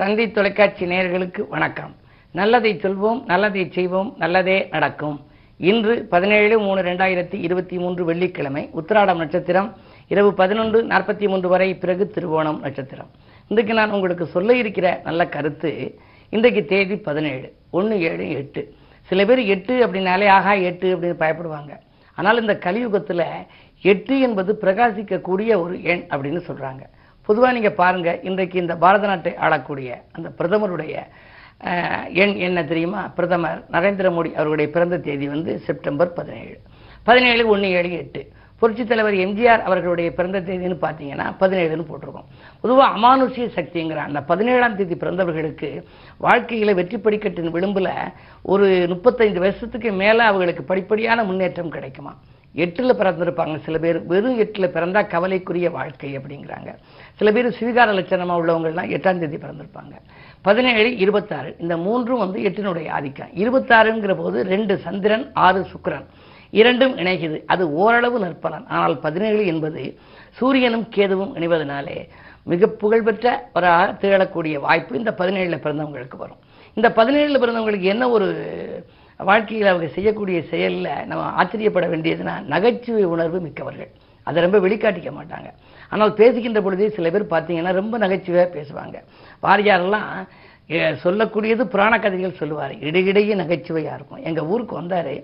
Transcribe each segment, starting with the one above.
தந்தி தொலைக்காட்சி நேயர்களுக்கு வணக்கம். நல்லதை சொல்வோம் நல்லதை செய்வோம் நல்லதே நடக்கும். இன்று பதினேழு மூணு ரெண்டாயிரத்தி இருபத்தி மூன்று வெள்ளிக்கிழமை உத்திராடம் நட்சத்திரம் இரவு பதினொன்று நாற்பத்தி மூன்று வரை பிறகு திருவோணம் நட்சத்திரம். இன்றைக்கு நான் உங்களுக்கு சொல்ல இருக்கிற நல்ல கருத்து இன்றைக்கு தேதி பதினேழு ஒன்று ஏழு எட்டு. சில பேர் எட்டு அப்படின்னாலே ஆகா எட்டு அப்படின்னு பயப்படுவாங்க. ஆனால் இந்த கலியுகத்தில் எட்டு என்பது பிரகாசிக்கக்கூடிய ஒரு எண் அப்படின்னு சொல்கிறாங்க பொதுவாக நீங்கள் பாருங்க இன்றைக்கு இந்த பாரத நாட்டை ஆளக்கூடிய அந்த பிரதமருடைய எண் என்ன தெரியுமா? பிரதமர் நரேந்திர மோடி அவருடைய பிறந்த தேதி வந்து செப்டம்பர் பதினேழு. பதினேழு ஒன்று ஏழு எட்டு. புரட்சித் தலைவர் எம்ஜிஆர் அவர்களுடைய பிறந்த தேதின்னு பார்த்தீங்கன்னா பதினேழுன்னு போட்டிருக்கோம். பொதுவாக அமானுஷ்ய சக்திங்கிற அந்த பதினேழாம் தேதி பிறந்தவர்களுக்கு வாழ்க்கையில் வெற்றி படிக்கட்டின் விளிம்பில் ஒரு முப்பத்தைந்து வருஷத்துக்கு மேலே அவர்களுக்கு படிப்படியான முன்னேற்றம் கிடைக்குமா? எட்டில் பிறந்திருப்பாங்க. சில பேர் வெறும் எட்டில் பிறந்தா கவலைக்குரிய வாழ்க்கை அப்படிங்கிறாங்க. சில பேர் சுவீகார லட்சணமாக உள்ளவங்கள்லாம் எட்டாம் தேதி பிறந்திருப்பாங்க. பதினேழு இருபத்தாறு இந்த மூன்றும் வந்து எட்டினுடைய ஆதிக்கம். இருபத்தாறுங்கிற போது ரெண்டு சந்திரன் ஆறு சுக்கரன். இரண்டும் இணைகிறது. அது ஓரளவு நற்பலன். ஆனால் பதினேழு என்பது சூரியனும் கேதுவும் இணைவதனாலே மிக புகழ்பெற்ற ஒரு திகழக்கூடிய வாய்ப்பு இந்த பதினேழில் பிறந்தவங்களுக்கு வரும். இந்த பதினேழில் பிறந்தவங்களுக்கு என்ன ஒரு வாழ்க்கையில் அவங்க செய்யக்கூடிய செயலில் நம்ம ஆச்சரியப்பட வேண்டியதுன்னா நகைச்சுவை உணர்வு மிக்கவர்கள். அதை ரொம்ப வெளிக்காட்டிக்க மாட்டாங்க. ஆனால் பேசுகின்ற பொழுதே சில பேர் பார்த்தீங்கன்னா ரொம்ப நகைச்சுவையாக பேசுவாங்க. வாரியாரெல்லாம் சொல்லக்கூடியது புராண கதைகள் சொல்லுவார். இடையிடையே நகைச்சுவையாக இருக்கும். எங்கள் ஊருக்கு வந்தார்.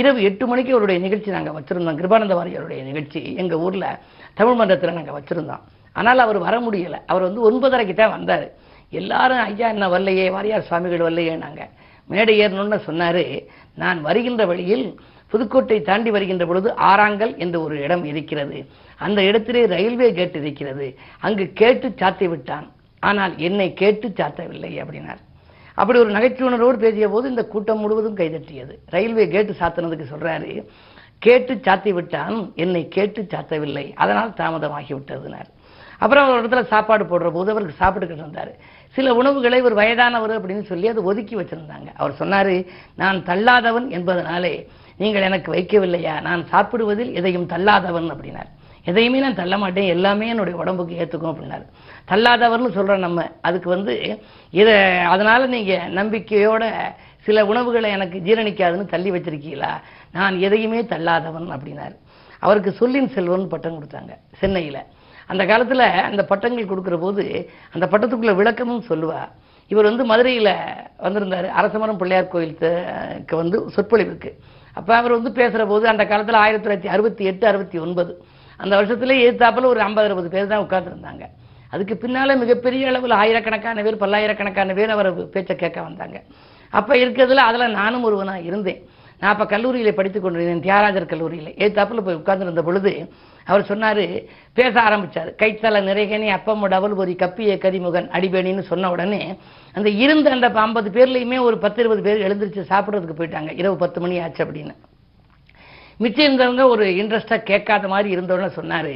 இரவு எட்டு மணிக்கு அவருடைய நிகழ்ச்சி நாங்கள் வச்சுருந்தோம். கிருபானந்த வாரியாருடைய நிகழ்ச்சி. எங்கள் ஊரில் தமிழ் மன்றத்தில் நாங்கள் வச்சுருந்தோம். ஆனால் அவர் வர முடியலை. அவர் வந்து ஒன்பதரைக்கு தான் வந்தார். எல்லாரும் ஐயா என்ன வரலையே? வாரியார் சுவாமிகள் வரலையே நாங்கள் மேடை ஏறணும்னு சொன்னாரு. நான் வருகின்ற வழியில் புதுக்கோட்டை தாண்டி வருகின்ற பொழுது ஆறாங்கல் என்ற ஒரு இடம் இருக்கிறது. அந்த இடத்திலே ரயில்வே கேட் இருக்கிறது. அங்கு கேட்டு சாத்தி விட்டான். ஆனால் என்னை கேட்டு சாத்தவில்லை அப்படின்னார். அப்படி ஒரு நகைச்சுவனரோடு பேசிய போது இந்த கூட்டம் முழுவதும் கைதட்டியது. ரயில்வே கேட்டு சாத்தினதுக்கு சொல்றாரு கேட்டு சாத்தி விட்டான் என்னை கேட்டு சாத்தவில்லை. அதனால் தாமதமாகி விட்டதுனார் அப்புறம் ஒரு இடத்துல சாப்பாடு போடுற போது அவருக்கு சாப்பிட்டுக்கிட்டு இருந்தார். சில உணவுகளை ஒரு வயதானவர் அப்படின்னு சொல்லி அதை ஒதுக்கி வச்சுருந்தாங்க. அவர் சொன்னார் நான் தள்ளாதவன் என்பதனாலே நீங்கள் எனக்கு வைக்கவில்லையா? நான் சாப்பிடுவதில் எதையும் தள்ளாதவன் அப்படின்னார். எதையுமே நான் தள்ள மாட்டேன். எல்லாமே என்னுடைய உடம்புக்கு ஏற்றுக்கும் அப்படின்னாரு. தள்ளாதவர்னு சொல்றோம் நம்ம. அதுக்கு வந்து இதை அதனால் நீங்கள் நம்பிக்கையோட சில உணவுகளை எனக்கு ஜீரணிக்காதுன்னு தள்ளி வச்சிருக்கீங்களா? நான் எதையுமே தள்ளாதவன் அப்படின்னாரு. அவருக்கு சொல்லின் செல்வன் பட்டம் கொடுத்தாங்க சென்னையில். அந்த காலத்தில் அந்த பட்டங்கள் கொடுக்குற போது அந்த பட்டத்துக்குள்ள விளக்கமும் சொல்லுவாள் இவர் வந்து மதுரையில் வந்திருந்தார். அரசமரம் பிள்ளையார் கோயிலுக்கு வந்து சொற்பொழிவுக்கு. அப்போ அவர் வந்து பேசுகிற போது அந்த காலத்தில் ஆயிரத்தி தொள்ளாயிரத்தி அறுபத்தி எட்டு அறுபத்தி ஒன்பது. அந்த வருஷத்தில் எதிர்த்தாப்புல ஒரு ஐம்பது அறுபது பேர் தான் உட்காந்துருந்தாங்க அதுக்கு பின்னால் மிகப்பெரிய அளவில் ஆயிரக்கணக்கான பேர் பல்லாயிரக்கணக்கான பேர் அவர் பேச்சை கேட்க வந்தாங்க. அப்போ இருக்கிறதுல அதில் நானும் ஒருவனாக இருந்தேன். நான் அப்போ கல்லூரியில் படித்துக் கொண்டிருந்தேன் தியாகராஜர் கல்லூரியில். ஏத்தாப்புல போய் உட்கார்ந்துருந்த பொழுது அவர் சொன்னார் பேச ஆரம்பித்தார் கைத்தல நிறைகனே அப்பம் டவல் ஒரு கப்பிய கரிமுகன் அடிபேணின்னு சொன்ன உடனே அந்த இருந்த அந்த ஐம்பது பேர்லையுமே ஒரு பத்து இருபது பேர் எழுந்திரிச்சு சாப்பிட்றதுக்கு போயிட்டாங்க. இரவு பத்து மணி ஆச்சு அப்படின்னு. மிச்சம் இருந்தவங்க ஒரு இன்ட்ரெஸ்டாக கேட்காத மாதிரி இருந்தவன சொன்னார்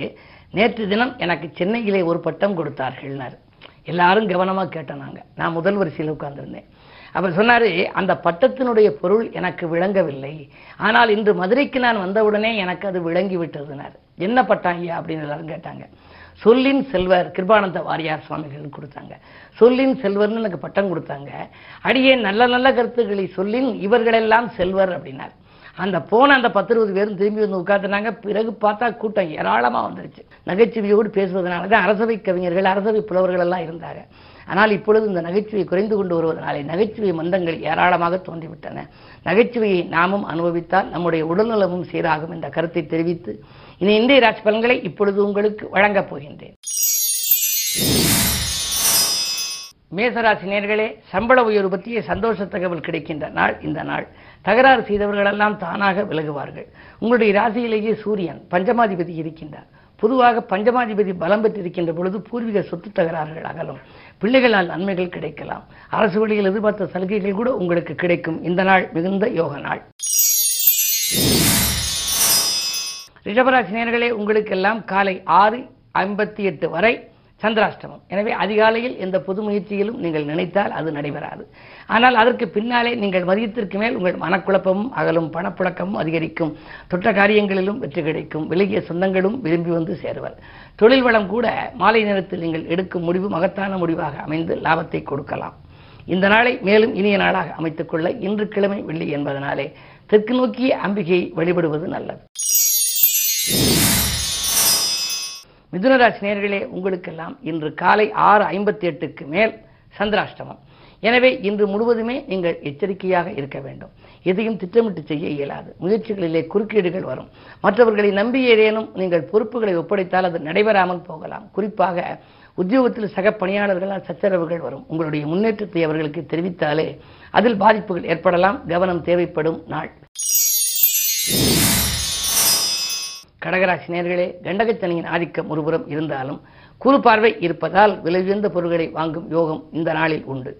நேற்று தினம் எனக்கு சென்னையிலே ஒரு பட்டம் கொடுத்தார்கள்னார். எல்லாரும் கவனமாக கேட்டோம் நான் முதல் வரிசையில் உட்காந்துருந்தேன் அவர் சொன்னாரு அந்த பட்டத்தினுடைய பொருள் எனக்கு விளங்கவில்லை. ஆனால் இன்று மதுரைக்கு நான் வந்தவுடனே எனக்கு அது விளங்கி விட்டதுனார். என்ன பட்டம் ஐயா அப்படின்னு எல்லாரும் கேட்டாங்க. சொல்லின் செல்வர் கிருபானந்த வாரியார் சுவாமிகள் கொடுத்தாங்க. சொல்லின் செல்வர்னு எனக்கு பட்டம் கொடுத்தாங்க. அடியே நல்ல நல்ல கருத்துக்களை சொல்லின் இவர்களெல்லாம் செல்வர் அப்படின்னார். அந்த போன அந்த பத்து இருபது பேரும் திரும்பி வந்து உட்காந்துனாங்க பிறகு பார்த்தா கூட்டம் ஏராளமாக வந்துருச்சு. நகைச்சுவையோடு பேசுவதனால தான் அரசவை கவிஞர்கள் அரசவை புலவர்கள் எல்லாம் இருந்தாங்க. ஆனால் இப்பொழுது இந்த நகைச்சுவை குறைந்து கொண்டு வருவதனாலே நகைச்சுவை மந்தங்கள் ஏராளமாக தோன்றிவிட்டன. நகைச்சுவையை நாமும் அனுபவித்தால் நம்முடைய உடல்நலமும் சீராகும் என்ற கருத்தை தெரிவித்து இனி இந்திய ராசி பலன்களை இப்பொழுது உங்களுக்கு வழங்கப் போகின்றேன். மேசராசி நேர்களே சம்பள உயர்வு பற்றிய சந்தோஷ தகவல் கிடைக்கின்ற நாள் இந்த நாள். தகராறு செய்தவர்களெல்லாம் தானாக விலகுவார்கள். உங்களுடைய ராசியிலேயே சூரியன் பஞ்சமாதிபதி இருக்கின்றார். பொதுவாக பஞ்சமாதிபதி பலம் பெற்றிருக்கின்ற பொழுது பூர்வீக சொத்து தகராறுகள் அகலும். பிள்ளைகளால் நன்மைகள் கிடைக்கலாம். அரசு வழியில் எதிர்பார்த்த சலுகைகள் கூட உங்களுக்கு கிடைக்கும். இந்த நாள் மிகுந்த யோக நாள். ரிஷபராசி நேர்களே உங்களுக்கெல்லாம் காலை ஆறு ஐம்பத்தி எட்டு வரை சந்திராஷ்டமம். எனவே அதிகாலையில் எந்த பொது முயற்சியிலும் நீங்கள் நினைத்தால் அது நடைபெறாது. ஆனால் அதற்கு பின்னாலே நீங்கள் மதியத்திற்கு மேல் உங்கள் மனக்குழப்பமும் அகலும் பணப்புழக்கமும் அதிகரிக்கும். தொற்ற காரியங்களிலும் வெற்றி கிடைக்கும். விலகிய சொந்தங்களும் விரும்பி வந்து சேருவர். தொழில் வளம் கூட மாலை நேரத்தில் நீங்கள் எடுக்கும் முடிவு மகத்தான முடிவாக அமைந்து லாபத்தை கொடுக்கலாம். இந்த நாளை மேலும் இனிய நாளாக அமைத்துக் கொள்ள இன்று கிழமை வெள்ளி என்பதனாலே தெற்கு நோக்கிய அம்பிகையை வழிபடுவது நல்லது. மிதுனராசி நேர்களே உங்களுக்கெல்லாம் இன்று காலை ஆறு ஐம்பத்தி எட்டுக்கு மேல் சந்திராஷ்டமம். எனவே இன்று முழுவதுமே நீங்கள் எச்சரிக்கையாக இருக்க வேண்டும். எதையும் திட்டமிட்டு செய்ய இயலாது. முயற்சிகளிலே குறுக்கீடுகள் வரும். மற்றவர்களை நம்பி ஏதேனும் நீங்கள் பொறுப்புகளை ஒப்படைத்தால் அது நடைபெறாமல் போகலாம். குறிப்பாக உத்தியோகத்தில் சக பணியாளர்களால் சச்சரவுகள் வரும். உங்களுடைய முன்னேற்றத்தை அவர்களுக்கு தெரிவித்தாலே அதில் பாதிப்புகள் ஏற்படலாம். கவனம் தேவைப்படும் நாள். கடகராசி நேர்களே கண்டகச்சனையின் ஆதிக்கம் ஒருபுறம் இருந்தாலும் குறு பார்வை இருப்பதால் விலை உயர்ந்த பொருட்களை வாங்கும் யோகம் இந்த நாளில் உண்டு.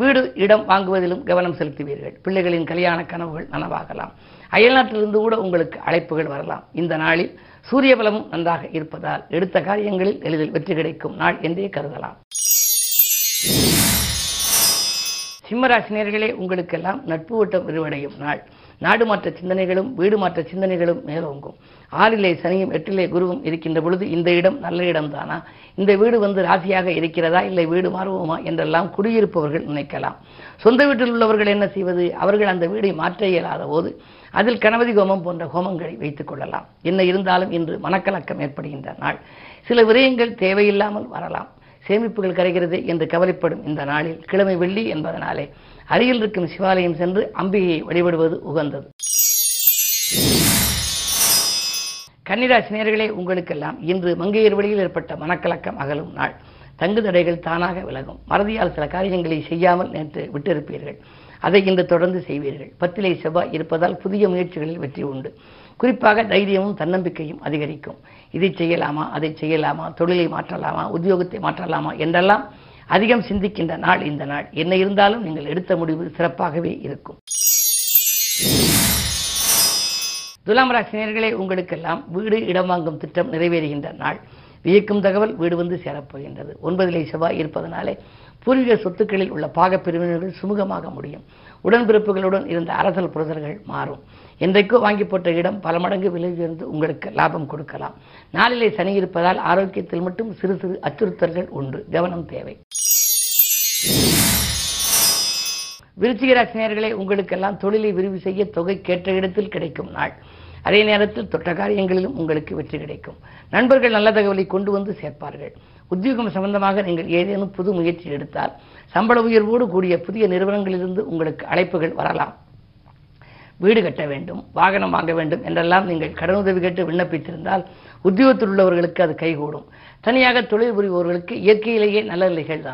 வீடு இடம் வாங்குவதிலும் கவனம் செலுத்துவீர்கள். பிள்ளைகளின் கல்யாண கனவுகள் நனவாகலாம். அயல்நாட்டிலிருந்து கூட உங்களுக்கு அழைப்புகள் வரலாம். இந்த நாளில் சூரிய பலமும் நன்றாக இருப்பதால் எடுத்த காரியங்களில் எளிதில் வெற்றி கிடைக்கும் நாள் என்றே கருதலாம். சிம்மராசினியர்களே உங்களுக்கெல்லாம் நட்பு ஓட்டம் விரிவடையும் நாள். நாடு மாற்ற சிந்தனைகளும் வீடு மாற்ற சிந்தனைகளும் மேலோங்கும். ஆறிலே சனியும் எட்டிலே குருவும் இருக்கின்ற பொழுது இந்த இடம் நல்ல இடம் தானா இந்த வீடு வந்து ராசியாக இருக்கிறதா? இல்லை வீடு மாறுவோமா? என்றெல்லாம் குடியிருப்பவர்கள் நினைக்கலாம். சொந்த வீட்டில் உள்ளவர்கள் என்ன செய்வது? அவர்கள் அந்த வீடை மாற்ற இயலாத போது அதில் கணபதி ஹோமம் போன்ற ஹோமங்களை வைத்துக் கொள்ளலாம். என்ன இருந்தாலும் இன்று மனக்கலக்கம் ஏற்படுகின்ற நாள். சில விரயங்கள் தேவையில்லாமல் வரலாம். சேமிப்புகள் கரைகிறது என்று கவலைப்படும் இந்த நாளில். கிழமை வெள்ளி என்பதனாலே அருகில் இருக்கும் சிவாலயம் சென்று அம்பிகையை வழிபடுவது உகந்தது. கன்னிராசி நேர்களே உங்களுக்கெல்லாம் இன்று மங்கையர் வழியில் ஏற்பட்ட மனக்கலக்கம் அகலும் நாள். தங்கு தடைகள் தானாக விலகும். மறதியால் சில காரியங்களை செய்யாமல் நேற்று விட்டிருப்பீர்கள். அதை இன்று தொடர்ந்து செய்வீர்கள். பத்திலை செவ்வாய் இருப்பதால் புதிய முயற்சிகளில் வெற்றி உண்டு. குறிப்பாக தைரியமும் தன்னம்பிக்கையும் அதிகரிக்கும். இதை செய்யலாமா அதை செய்யலாமா தொழிலை மாற்றலாமா உத்தியோகத்தை மாற்றலாமா என்றெல்லாம் அதிகம் சிந்திக்கின்ற நாள் இந்த நாள். என்ன இருந்தாலும் நீங்கள் எடுத்த முடிவு சிறப்பாகவே இருக்கும். துலாம் ராசினியர்களே உங்களுக்கெல்லாம் வீடு இடம் வாங்கும் திட்டம் நிறைவேறுகின்ற நாள். வியக்கும் தகவல் வீடு வந்து சேரப்போகின்றது. ஒன்பதிலே செவ்வாய் இருப்பதனாலே பூர்வீக சொத்துக்களில் உள்ள பாகப்பிரிவினர்கள் சுமூகமாக முடியும். உடன்பிறப்புகளுடன் இருந்த அரசல் புரசல்கள் மாறும். என்றைக்கோ வாங்கி போட்ட இடம் பல மடங்கு விலை உயர்ந்து உங்களுக்கு லாபம் கொடுக்கலாம். நாளிலே சனி இருப்பதால் ஆரோக்கியத்தில் மட்டும் சிறு சிறு அச்சுறுத்தல்கள் உண்டு. கவனம் தேவை. விருச்சிக ராசினியர்களே உங்களுக்கெல்லாம் தொழிலை விரிவு செய்ய தொகை கேட்ட இடத்தில் கிடைக்கும் நாள். அதே நேரத்தில் தொட்ட காரியங்களிலும் உங்களுக்கு வெற்றி கிடைக்கும். நண்பர்கள் நல்ல தகவலை கொண்டு வந்து சேர்ப்பார்கள். உத்தியோகம் சம்பந்தமாக நீங்கள் ஏதேனும் புது முயற்சி எடுத்தால் சம்பள உயர்வோடு கூடிய புதிய நிறுவனங்களிலிருந்து உங்களுக்கு அழைப்புகள் வரலாம். வீடு கட்ட வேண்டும் வாகனம் வாங்க வேண்டும் என்றெல்லாம் நீங்கள் கடனுதவி கேட்டு விண்ணப்பித்திருந்தால் உத்தியோகத்தில் உள்ளவர்களுக்கு அது கைகூடும். தனியாக தொழில் புரிபவர்களுக்கு இயற்கையிலேயே நல்ல நிலைகள்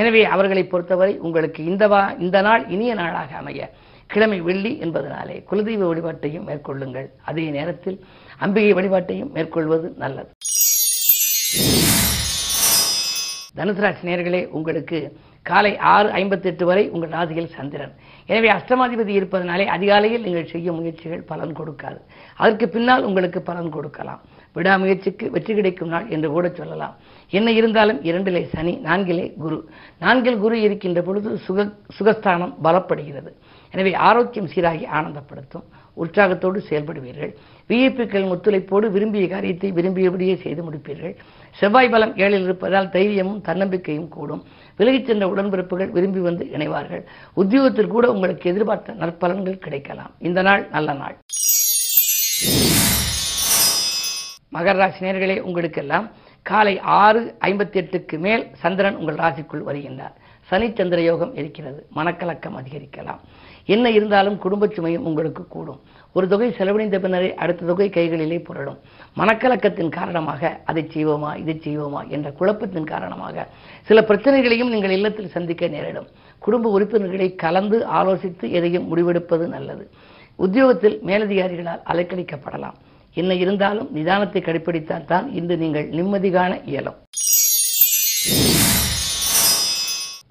எனவே அவர்களை பொறுத்தவரை உங்களுக்கு இந்த வா இந்த நாள் இனிய நாளாக அமைய கிழமை வெள்ளி என்பதனாலே குலதெய்வ வழிபாட்டையும் மேற்கொள்ளுங்கள். அதே நேரத்தில் அம்பிகை வழிபாட்டையும் மேற்கொள்வது நல்லது. தனுசு ராசி நேர்களே உங்களுக்கு காலை ஆறு ஐம்பத்தி எட்டு வரை உங்கள் ராசியில் சந்திரன். எனவே அஷ்டமாதிபதி இருப்பதனாலே அதிகாலையில் நீங்கள் செய்யும் முயற்சிகள் பலன் கொடுக்காது. அதற்கு பின்னால் உங்களுக்கு பலன் கொடுக்கலாம். விடாமுயற்சிக்கு வெற்றி கிடைக்கும் நாள் என்று கூட சொல்லலாம். என்ன இருந்தாலும் இரண்டிலே சனி நான்கிலே குரு. நான்கில் குரு இருக்கின்ற பொழுது சுக சுகஸ்தானம் பலப்படுகிறது. எனவே ஆரோக்கியம் சீராகி ஆனந்தப்படுத்தும். உற்சாகத்தோடு செயல்படுவீர்கள். விஐபிக்களின் ஒத்துழைப்போடு விரும்பிய காரியத்தை விரும்பியபடியே செய்து முடிப்பீர்கள். செவ்வாய் பலம் ஏழில் இருப்பதால் தைரியமும் தன்னம்பிக்கையும் கூடும். விலகிச் சென்ற உடன்பிறப்புகள் விரும்பி வந்து இணைவார்கள். உத்தியோகத்தில் கூட உங்களுக்கு எதிர்பார்த்த நற்பலன்கள் கிடைக்கலாம். இந்த நாள் நல்ல நாள். மகர ராசினியர்களே உங்களுக்கெல்லாம் காலை ஆறு ஐம்பத்தி எட்டுக்கு மேல் சந்திரன் உங்கள் ராசிக்குள் வருகின்றார். சனி சந்திர யோகம் இருக்கிறது. மனக்கலக்கம் அதிகரிக்கலாம். என்ன இருந்தாலும் குடும்ப சுமையும் உங்களுக்கு கூடும். ஒரு தொகை செலவழிந்த பின்னரே அடுத்த தொகை கைகளிலே புரளும். மனக்கலக்கத்தின் காரணமாக அதை செய்வோமா இதை செய்வோமா என்ற குழப்பத்தின் காரணமாக சில பிரச்சனைகளையும் நீங்கள் இல்லத்தில் சந்திக்க நேரிடும். குடும்ப உறுப்பினர்களை கலந்து ஆலோசித்து எதையும் முடிவெடுப்பது நல்லது. உத்தியோகத்தில் மேலதிகாரிகளால் அலைக்கழிக்கப்படலாம். என்ன இருந்தாலும் நிதானத்தை கடைபிடித்தால் தான் இன்று நீங்கள் நிம்மதி காண இயலும்.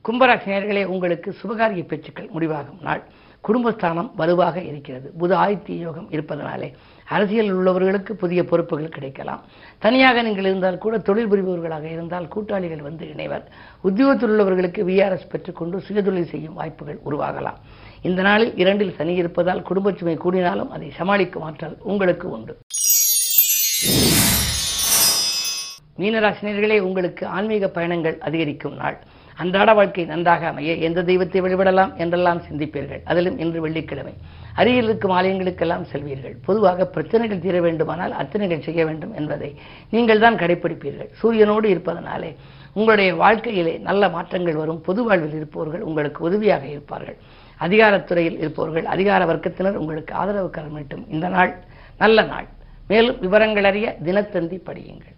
கும்பராசினியர்களே உங்களுக்கு சுபகாரிய பேச்சுக்கள் முடிவாகும் நாள். குடும்பஸ்தானம் வலுவாக இருக்கிறது. புத ஆதித்ய யோகம் இருப்பதனாலே அரசியலில் உள்ளவர்களுக்கு புதிய பொறுப்புகள் கிடைக்கலாம். தனியாக நீங்கள் இருந்தால் கூட தொழில் புரிபவர்களாக இருந்தால் கூட்டாளிகள் வந்து இணைவர். உத்தியோகத்தில் உள்ளவர்களுக்கு விஆர்எஸ் பெற்றுக்கொண்டு சுயதொழில் செய்யும் வாய்ப்புகள் உருவாகலாம். இந்த நாளில் இரண்டில் சனி இருப்பதால் குடும்பச் சுமை கூடினாலும் அதை சமாளிக்கும் ஆற்றல் உங்களுக்கு உண்டு. மீனராசினியர்களே உங்களுக்கு ஆன்மீக பயணங்கள் அதிகரிக்கும் நாள். அன்றாட வாழ்க்கை நன்றாக அமைய எந்த தெய்வத்தை வழிபடலாம் என்றெல்லாம் சிந்திப்பீர்கள். அதிலும் இன்று வெள்ளிக்கிழமை. அருகில் இருக்கும் ஆலயங்களுக்கெல்லாம் செல்வீர்கள். பொதுவாக பிரச்சனைகள் தீர வேண்டுமானால் அர்ச்சனைகள் செய்ய வேண்டும் என்பதை நீங்கள் தான் கடைபிடிப்பீர்கள் சூரியனோடு இருப்பதனாலே உங்களுடைய வாழ்க்கையிலே நல்ல மாற்றங்கள் வரும். பொது வாழ்வில் இருப்பவர்கள் உங்களுக்கு உதவியாக இருப்பார்கள். அதிகாரத்துறையில் இருப்பவர்கள் அதிகார வர்க்கத்தினர் உங்களுக்கு ஆதரவு கரமிட்டும் இந்த நாள் நல்ல நாள். மேலும் விவரங்கள் அறிய தினத்தந்தி படியுங்கள்.